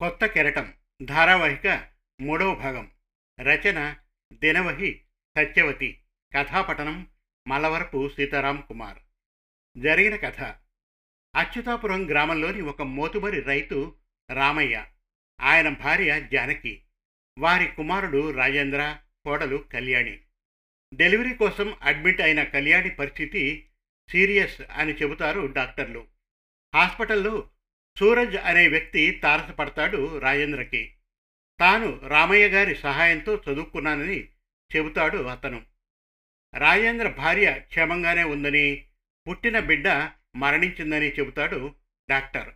కొత్త కెరటం ధారావాహిక మూడవ భాగం రచన దినవహి సత్యవతి కథాపఠనం మలవరపు సీతారాం కుమార్. జరిగిన కథ. అచ్యుతాపురం గ్రామంలోని ఒక మోతుబరి రైతు రామయ్య. ఆయన భార్య జానకి. వారి కుమారుడు రాజేంద్ర కోడలు కళ్యాణి. డెలివరీ కోసం అడ్మిట్ అయిన కళ్యాణి పరిస్థితి సీరియస్ అని చెబుతారు డాక్టర్లు. హాస్పిటల్లో సూరజ్ అనే వ్యక్తి తారసపడతాడు రాజేంద్రకి. తాను రామయ్య గారి సహాయంతో చదువుకున్నానని చెబుతాడు అతను. రాజేంద్ర భార్య క్షేమంగానే ఉందని పుట్టిన బిడ్డ మరణించిందని చెబుతాడు డాక్టర్.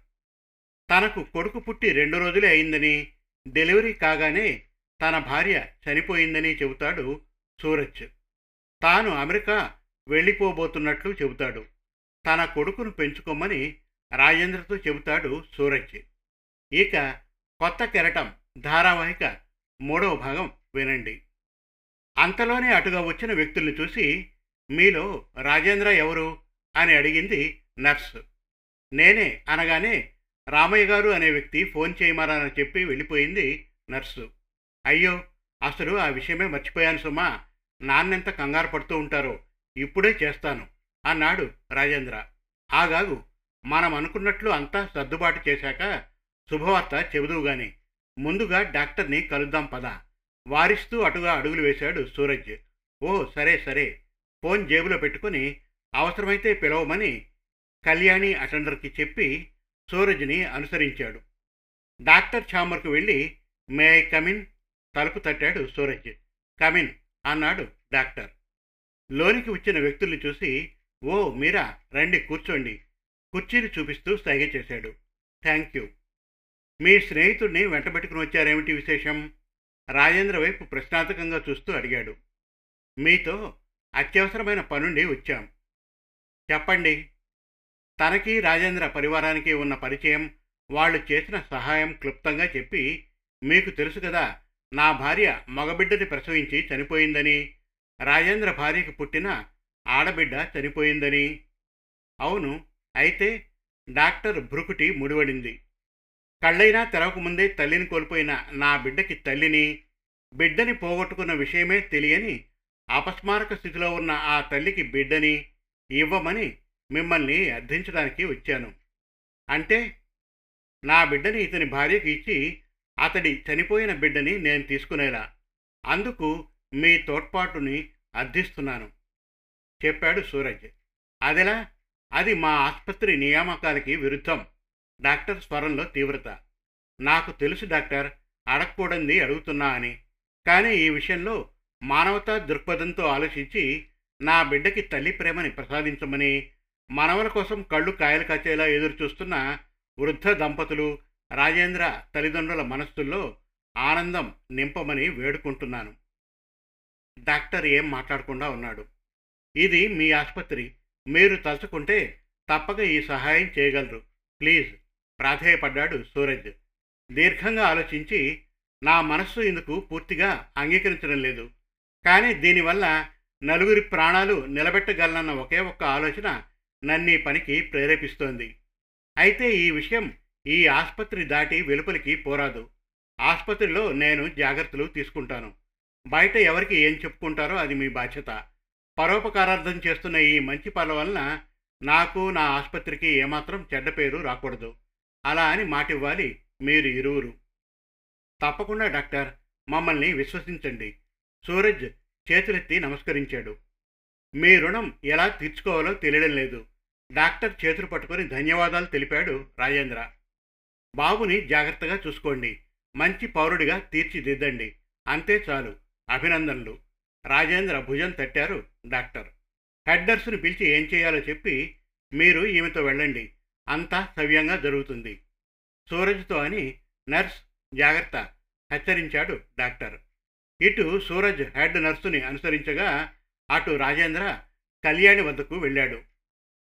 తనకు కొడుకు పుట్టి రెండు రోజులే అయిందని డెలివరీ కాగానే తన భార్య చనిపోయిందని చెబుతాడు సూరజ్. తాను అమెరికా వెళ్ళిపోబోతున్నట్లు చెబుతాడు. తన కొడుకును పెంచుకోమని రాజేంద్రతో చెబుతాడు సూరజ్ ఇక కొత్త కెరటం ధారావాహిక మూడవ భాగం వినండి. అంతలోనే అటుగా వచ్చిన వ్యక్తుల్ని చూసి మీలో రాజేంద్ర ఎవరు? అని అడిగింది నర్సు. నేనే అనగానే రామయ్య గారు అనే వ్యక్తి ఫోన్ చేయమారని చెప్పి వెళ్ళిపోయింది నర్సు. అయ్యో అసలు ఆ విషయమే మర్చిపోయాను సుమా. నాన్నెంత కంగారు పడుతూ ఉంటారో ఇప్పుడే చేస్తాను అన్నాడు రాజేంద్ర. ఆగాగు మనం అనుకున్నట్లు అంతా సర్దుబాటు చేశాక శుభవార్త చెబుదువుగాని ముందుగా డాక్టర్ని కలుద్దాం పద. వారిస్తూ అటుగా అడుగులు వేశాడు సూరజ్. ఓ సరే సరే. ఫోన్ జేబులో పెట్టుకుని అవసరమైతే పిలవమని కళ్యాణి అటెండర్కి చెప్పి సూరజ్ని అనుసరించాడు. డాక్టర్ ఛాంబర్కు వెళ్ళి మే ఐ కమిన్ తలుపు తట్టాడు సూరజ్. కమిన్ అన్నాడు డాక్టర్. లోనికి వచ్చిన వ్యక్తుల్ని చూసి ఓ మీరా రండి కూర్చోండి. కుర్చీని చూపిస్తూ సైగ చేశాడు. Thank you. మీ స్నేహితుడిని వెంటబెట్టుకుని వచ్చారేమిటి విశేషం? రాజేంద్ర వైపు ప్రశ్నార్థకంగా చూస్తూ అడిగాడు. మీతో అత్యవసరమైన పనుండి వచ్చాం. చెప్పండి. తనకి రాజేంద్ర పరివారానికి ఉన్న పరిచయం వాళ్ళు చేసిన సహాయం క్లుప్తంగా చెప్పి మీకు తెలుసు కదా నా భార్య మగబిడ్డని ప్రసవించి చనిపోయిందని రాజేంద్ర భార్యకు పుట్టిన ఆడబిడ్డ చనిపోయిందని. అవును అయితే డాక్టర్ భ్రుకుటి ముడివడింది. కళ్ళైనా తెరవకముందే తల్లిని కోల్పోయిన నా బిడ్డకి తల్లిని బిడ్డని పోగొట్టుకున్న విషయమే తెలియని అపస్మారక స్థితిలో ఉన్న ఆ తల్లికి బిడ్డని ఇవ్వమని మిమ్మల్ని అర్థించడానికి వచ్చాను. అంటే నా బిడ్డని ఇతని భార్యకి ఇచ్చి అతడి చనిపోయిన బిడ్డని నేను తీసుకునేలా. అందుకు మీ తోడ్పాటుని అర్థిస్తున్నాను. చెప్పాడు సూరజ్. అదెలా? అది మా ఆసుపత్రి నియామకాలకి విరుద్ధం. డాక్టర్ స్వరంలో తీవ్రత. నాకు తెలుసు డాక్టర్ అడగకూడంది అడుగుతున్నా అని. కానీ ఈ విషయంలో మానవతా దృక్పథంతో ఆలోచించి నా బిడ్డకి తల్లి ప్రేమని ప్రసాదించమని మనవల కోసం కళ్ళు కాయలు కాచేలా ఎదురు చూస్తున్న వృద్ధ దంపతులు రాజేంద్ర తల్లిదండ్రుల మనస్సుల్లో ఆనందం నింపమని వేడుకుంటున్నాను. డాక్టర్ ఏం మాట్లాడకుండా ఉన్నాడు. ఇది మీ ఆసుపత్రి. మీరు తలుచుకుంటే తప్పక ఈ సహాయం చేయగలరు. ప్లీజ్ ప్రాధేయపడ్డాడు సూరజ్. దీర్ఘంగా ఆలోచించి నా మనస్సు ఇందుకు పూర్తిగా అంగీకరించడం లేదు. కానీ దీనివల్ల నలుగురి ప్రాణాలు నిలబెట్టగలనన్న ఒకే ఒక్క ఆలోచన నన్ను పనికి ప్రేరేపిస్తోంది. అయితే ఈ విషయం ఈ ఆసుపత్రి దాటి వెలుపలికి పోరాదు. ఆసుపత్రిలో నేను జాగ్రత్తలు తీసుకుంటాను. బయట ఎవరికి ఏం చెప్పుకుంటారో అది మీ బాధ్యత. పరోపకారార్థం చేస్తున్న ఈ మంచి పనుల వలన నాకు నా ఆసుపత్రికి ఏమాత్రం చెడ్డ పేరు రాకూడదు. అలా అని మాటివ్వాలి మీరు ఇరువురు. తప్పకుండా డాక్టర్ మమ్మల్ని విశ్వసించండి. సూరజ్ చేతులెత్తి నమస్కరించాడు. మీ రుణం ఎలా తీర్చుకోవాలో తెలియడం లేదు. డాక్టర్ చేతులు పట్టుకొని ధన్యవాదాలు తెలిపాడు రాజేంద్ర. బాబుని జాగ్రత్తగా చూసుకోండి. మంచి పౌరుడిగా తీర్చిదిద్దండి. అంతే చాలు. అభినందనలు. రాజేంద్ర భుజం తట్టారు డాక్టర్. హెడ్ నర్సును పిలిచి ఏం చేయాలో చెప్పి మీరు ఈమెతో వెళ్ళండి. అంతా సవ్యంగా జరుగుతుంది. సూరజ్తో అని నర్స్ జాగ్రత్త హెచ్చరించాడు డాక్టర్. ఇటు సూరజ్ హెడ్ నర్సుని అనుసరించగా అటు రాజేంద్ర కళ్యాణి వద్దకు వెళ్ళాడు.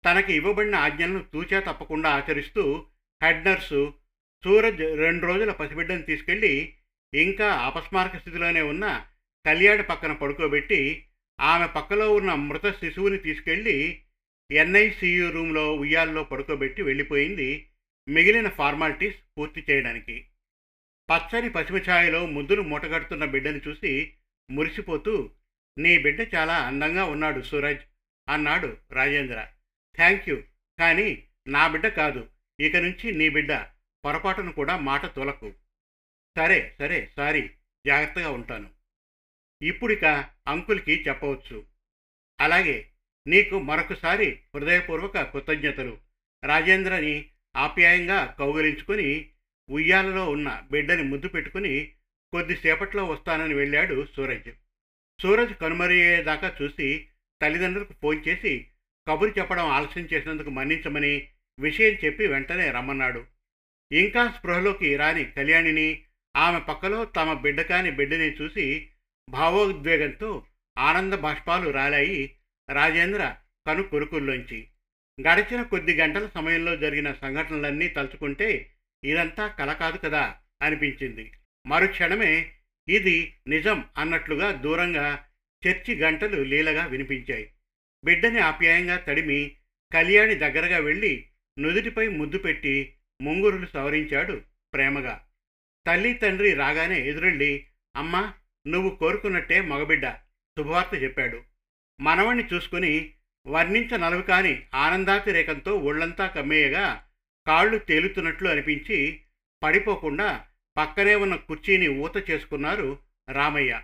తనకి ఇవ్వబడిన ఆజ్ఞలను తూచా తప్పకుండా ఆచరిస్తూ హెడ్ నర్సు సూరజ్ రెండు రోజుల పసిబిడ్డను తీసుకెళ్ళి ఇంకా అపస్మారక స్థితిలోనే ఉన్న కళ్యాణి పక్కన పడుకోబెట్టి ఆమె పక్కలో ఉన్న మృత శిశువుని తీసుకెళ్ళి ఎన్ఐసియు రూమ్లో ఉయ్యాల్లో పడుకోబెట్టి వెళ్ళిపోయింది మిగిలిన ఫార్మాలిటీస్ పూర్తి చేయడానికి. పచ్చని పసిమిఛాయలో ముద్దులు మూటగడుతున్న బిడ్డని చూసి మురిసిపోతూ నీ బిడ్డ చాలా అందంగా ఉన్నాడు సూరజ్ అన్నాడు రాజేంద్ర. థ్యాంక్ యూ కానీ నా బిడ్డ కాదు ఇక నుంచి నీ బిడ్డ పొరపాటును కూడా మాట తొలకు. సరే సరే సారీ జాగ్రత్తగా ఉంటాను. ఇప్పుడిక అంకుల్కి చెప్పవచ్చు. అలాగే నీకు మరొకసారి హృదయపూర్వక కృతజ్ఞతలు. రాజేంద్రని ఆప్యాయంగా కౌగిలించుకుని ఉయ్యాలలో ఉన్న బిడ్డని ముద్దు పెట్టుకుని కొద్దిసేపట్లో వస్తానని వెళ్ళాడు సూరజ్. సూరజ్ కనుమరయ్యేదాకా చూసి తల్లిదండ్రులకు ఫోన్ చేసి కబురు చెప్పడం ఆలస్యం చేసినందుకు మన్నించమని విషయం చెప్పి వెంటనే రమ్మన్నాడు. ఇంకా స్పృహలోకి రాని కళ్యాణిని ఆమె పక్కలో తమ బిడ్డ కాని బిడ్డని చూసి భావోద్వేగంతో ఆనంద బాష్పాలు రాలాయి రాజేంద్ర కను కొరుకుల్లోంచి గడిచిన కొద్ది గంటల సమయంలో జరిగిన సంఘటనలన్నీ తలుచుకుంటే ఇదంతా కల కాదు కదా అనిపించింది. మరుక్షణమే ఇది నిజం అన్నట్లుగా దూరంగా చర్చి గంటలు లీలగా వినిపించాయి. బిడ్డని ఆప్యాయంగా తడిమి కళ్యాణి దగ్గరగా వెళ్ళి నుదుటిపై ముద్దు పెట్టి ముంగురులు సవరించాడు ప్రేమగా. తల్లి తండ్రి రాగానే ఎదురెళ్ళి అమ్మా నువ్వు కోరుకున్నట్టే మగబిడ్డ శుభవార్త చెప్పాడు. మనవణ్ణి చూసుకుని వర్ణించనలవి కాని ఆనందాతిరేకంతో ఒళ్ళంతా కమ్మేయగా కాళ్ళు తేలుతున్నట్లు అనిపించి పడిపోకుండా పక్కనే ఉన్న కుర్చీని ఊత చేసుకున్నారు రామయ్య.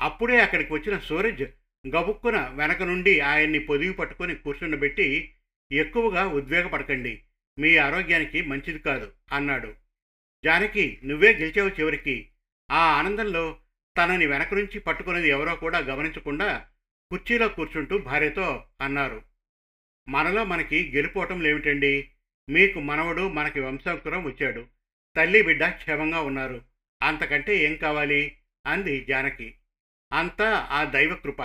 అప్పుడే అక్కడికి వచ్చిన సూరజ్ గబుక్కున వెనక నుండి ఆయన్ని పొదిగి పట్టుకొని కూర్చుండబెట్టి ఎక్కువగా ఉద్వేగపడకండి మీ ఆరోగ్యానికి మంచిది కాదు అన్నాడు. జానకి నువ్వే గెలిచావు చివరికి. ఆ ఆనందంలో తనని వెనక నుంచి పట్టుకున్నది ఎవరో కూడా గమనించకుండా కుర్చీలో కూర్చుంటూ భార్యతో అన్నారు మనలో మనకి గెలుపోవటం లేమిటండి? మీకు మనవడు మనకి వంశాంకురం వచ్చాడు. తల్లి బిడ్డ క్షేమంగా ఉన్నారు. అంతకంటే ఏం కావాలి? అంది జానకి. అంతా ఆ దైవకృప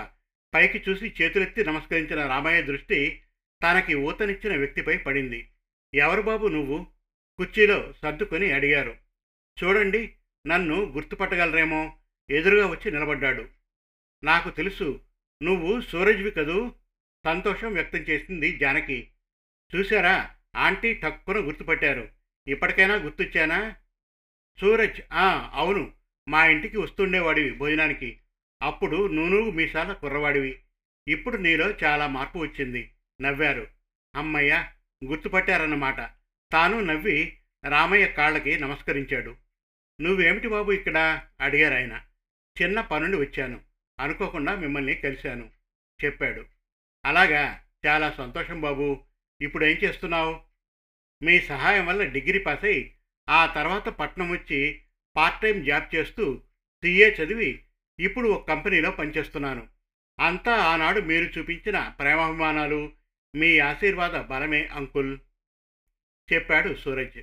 పైకి చూసి చేతులెత్తి నమస్కరించిన రామయ్య దృష్టి తనకి ఊతనిచ్చిన వ్యక్తిపై పడింది. ఎవరు బాబు నువ్వు? కుర్చీలో సర్దుకొని అడిగారు. చూడండి నన్ను గుర్తుపట్టగలరేమో? ఎదురుగా వచ్చి నిలబడ్డాడు. నాకు తెలుసు నువ్వు సూరజ్వి కదూ? సంతోషం వ్యక్తం చేసింది జానకి. చూశారా? ఆంటీ టక్కున గుర్తుపట్టారు. ఇప్పటికైనా గుర్తొచ్చానా? సూరజ్ ఆ అవును. మా ఇంటికి వస్తుండేవాడివి భోజనానికి. అప్పుడు నూనూ మీసాల కుర్రవాడివి. ఇప్పుడు నీలో చాలా మార్పు వచ్చింది నవ్వారు. అమ్మయ్య గుర్తుపట్టారన్నమాట. తాను నవ్వి రామయ్య కాళ్ళకి నమస్కరించాడు. నువ్వేమిటి బాబు ఇక్కడ? అడిగారు ఆయన చిన్న పనుండి వచ్చాను అనుకోకుండా మిమ్మల్ని కలిశాను చెప్పాడు. అలాగా. చాలా సంతోషం బాబు. ఇప్పుడు ఏం చేస్తున్నావు? మీ సహాయం వల్ల డిగ్రీ పాస్ అయి ఆ తర్వాత పట్నం వచ్చి పార్ట్ టైం జాబ్ చేస్తూ సిఏ చదివి ఇప్పుడు ఒక కంపెనీలో పనిచేస్తున్నాను. అంతా ఆనాడు మీరు చూపించిన ప్రేమాభిమానాలు మీ ఆశీర్వాద బలమే అంకుల్ చెప్పాడు సూరజ్.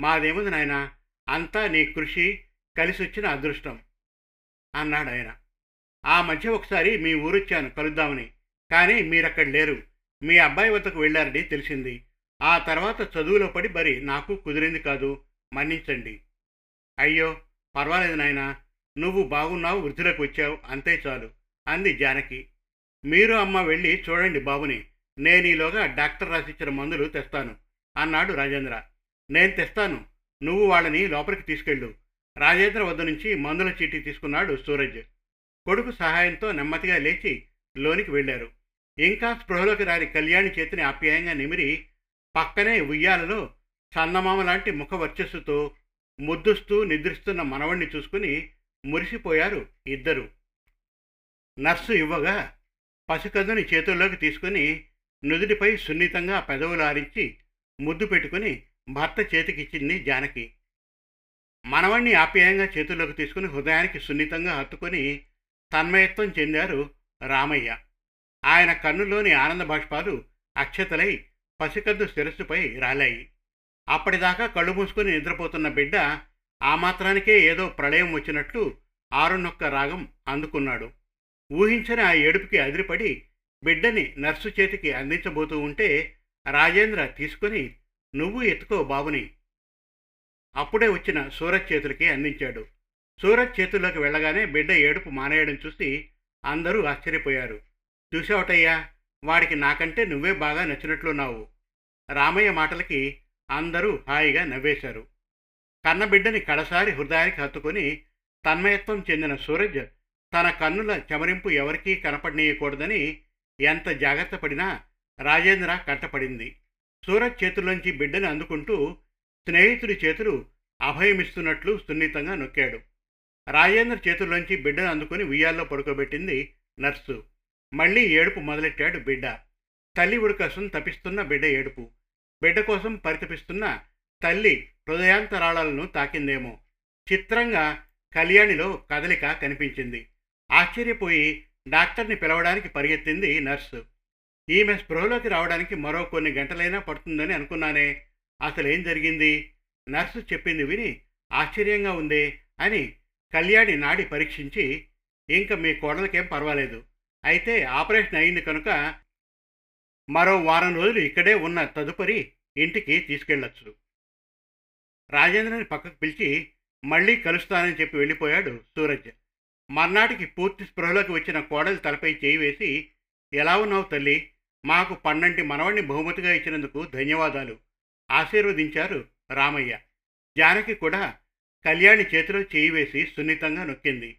మాదేముంది నాయన అంతా నీ కృషి కలిసి వచ్చిన అదృష్టం. అన్నాడు ఆయన. ఆ మధ్య ఒకసారి మీ ఊరొచ్చాను కలుద్దామని. కానీ మీరక్కడ లేరు. మీ అబ్బాయి వద్దకు వెళ్ళారని తెలిసింది. ఆ తర్వాత చదువులో పడి మరి నాకు కుదిరింది కాదు. మన్నించండి. అయ్యో పర్వాలేదు నాయన. నువ్వు బాగున్నావు వృద్ధిలోకి వచ్చావు. అంతే చాలు. అంది జానకి. మీరు అమ్మ వెళ్ళి చూడండి బాబుని. నేను ఈలోగా డాక్టర్ రాసిచ్చిన మందులు తెస్తాను అన్నాడు రాజేంద్ర. నేను తెస్తాను. నువ్వు వాళ్ళని లోపలికి తీసుకెళ్ళు. రాజేంద్ర వద్ద నుంచి మందుల చీటీ తీసుకున్నాడు సూరజ్. కొడుకు సహాయంతో నెమ్మదిగా లేచి లోనికి వెళ్ళారు. ఇంకా స్పృహలోకి రాని కళ్యాణి చేతిని ఆప్యాయంగా నిమిరి పక్కనే ఉయ్యాలలో చందమామ లాంటి ముఖ వర్చస్సుతో ముద్దుస్తూ నిద్రిస్తున్న మనవణ్ణి చూసుకుని మురిసిపోయారు ఇద్దరు. నర్సు ఇవ్వగా పసికద్దుని చేతుల్లోకి తీసుకుని నుదుటిపై సున్నితంగా పెదవులు ఆరించి ముద్దు పెట్టుకుని భర్త చేతికిచ్చింది జానకి. మనవణ్ణి ఆప్యాయంగా చేతుల్లోకి తీసుకుని హృదయానికి సున్నితంగా హత్తుకొని తన్మయత్వం చెందారు రామయ్య. ఆయన కన్నులోని ఆనంద బాష్పాలు అక్షతలై పసికద్దు శిరస్సుపై రాలాయి. అప్పటిదాకా కళ్ళు మూసుకుని నిద్రపోతున్న బిడ్డ ఆ మాత్రానికే ఏదో ప్రళయం వచ్చినట్లు ఆరునొక్క రాగం అందుకున్నాడు. ఊహించని ఆ ఏడుపుకి అదిరిపడి బిడ్డని నర్సు చేతికి అందించబోతూ ఉంటే రాజేంద్ర తీసుకుని నువ్వు ఎత్తుకో బాబుని అప్పుడే వచ్చిన సూరజ్ చేతులకి అందించాడు. సూరజ్ చేతుల్లోకి వెళ్ళగానే బిడ్డ ఏడుపు మానేయడం చూసి అందరూ ఆశ్చర్యపోయారు. చూసావటయ్యా వాడికి నాకంటే నువ్వే బాగా నచ్చినట్లున్నావు. రామయ్య మాటలకి అందరూ హాయిగా నవ్వేశారు. కన్నబిడ్డని కడసారి హృదయానికి హత్తుకొని తన్మయత్వం చెందిన సూరజ్ తన కన్నుల చెమరింపు ఎవరికీ కనపడనీయకూడదని ఎంత జాగ్రత్త పడినా రాజేంద్ర కంటపడింది. సూరజ్ చేతుల్లోంచి బిడ్డని అందుకుంటూ స్నేహితుడి చేతులు అభయమిస్తున్నట్లు సున్నితంగా నొక్కాడు. రాజేంద్ర చేతుల్లోంచి బిడ్డను అందుకుని ఉయ్యాల్లో పడుకోబెట్టింది నర్సు. మళ్ళీ ఏడుపు మొదలెట్టాడు బిడ్డ. తల్లి ఉడికోసం తపిస్తున్న బిడ్డ ఏడుపు. బిడ్డ కోసం పరితపిస్తున్న తల్లి హృదయాంతరాళాలను తాకిందేమో. చిత్రంగా కళ్యాణిలో కదలిక కనిపించింది. ఆశ్చర్యపోయి డాక్టర్ని పిలవడానికి పరిగెత్తింది నర్సు. ఈమె స్పృహలోకి రావడానికి మరో కొన్ని గంటలైనా పడుతుందని అనుకున్నానే అసలేం జరిగింది? నర్సు చెప్పింది విని ఆశ్చర్యంగా ఉంది అని కళ్యాణి నాడి పరీక్షించి ఇంక మీ కోడలకేం పర్వాలేదు. అయితే ఆపరేషన్ అయింది కనుక మరో వారం రోజులు ఇక్కడే ఉన్న తదుపరి ఇంటికి తీసుకెళ్ళొచ్చు రాజేంద్రని పక్కకు పిలిచి మళ్ళీ కలుస్తానని చెప్పి వెళ్ళిపోయాడు సూరజ్. మర్నాటికి పూర్తి స్పృహలోకి వచ్చిన కోడలు తలపై చేయి వేసి ఎలా ఉన్నావు తల్లి? మాకు పన్నంటి మనవణ్ణి బహుమతిగా ఇచ్చినందుకు ధన్యవాదాలు. ఆశీర్వదించారు రామయ్య. జానకి కూడా కళ్యాణి చేతిలో చేయి వేసి సున్నితంగా నొక్కింది.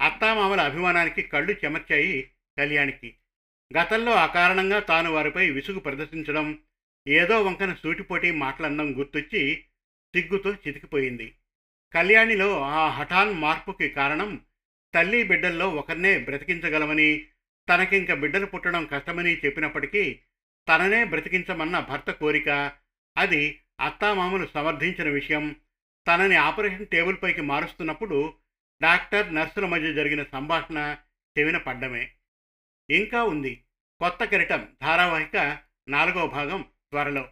అత్తామామల అభిమానానికి కళ్ళు చెమర్చాయి కళ్యాణికి. గతంలో అకారణంగా తాను వారిపై విసుగు ప్రదర్శించడం ఏదో వంకన సూటిపోటీ మాట్లాడడం గుర్తొచ్చి సిగ్గుతో చితికిపోయింది. కళ్యాణిలో ఆ హఠాన్ మార్పుకి కారణం తల్లి బిడ్డల్లో ఒకరినే బ్రతికించగలమని తనకింక బిడ్డలు పుట్టడం కష్టమని చెప్పినప్పటికీ తననే బ్రతికించమన్న భర్త కోరిక అది అత్తామామలు సమర్థించిన విషయం. తనని ఆపరేషన్ టేబుల్ పైకి మారుస్తున్నప్పుడు డాక్టర్ నర్సుల మధ్య జరిగిన సంభాషణ చెవిన పడ్డమే. ఇంకా ఉంది. కొత్త కిరటం ధారావాహిక నాలుగవ భాగం త్వరలో.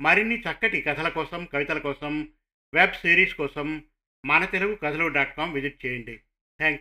మరిన్ని చక్కటి కథల కోసం కవితల కోసం వెబ్ సిరీస్ కోసం మన తెలుగు కథలు డాట్ కామ్ విజిట్ చేయండి. Thank you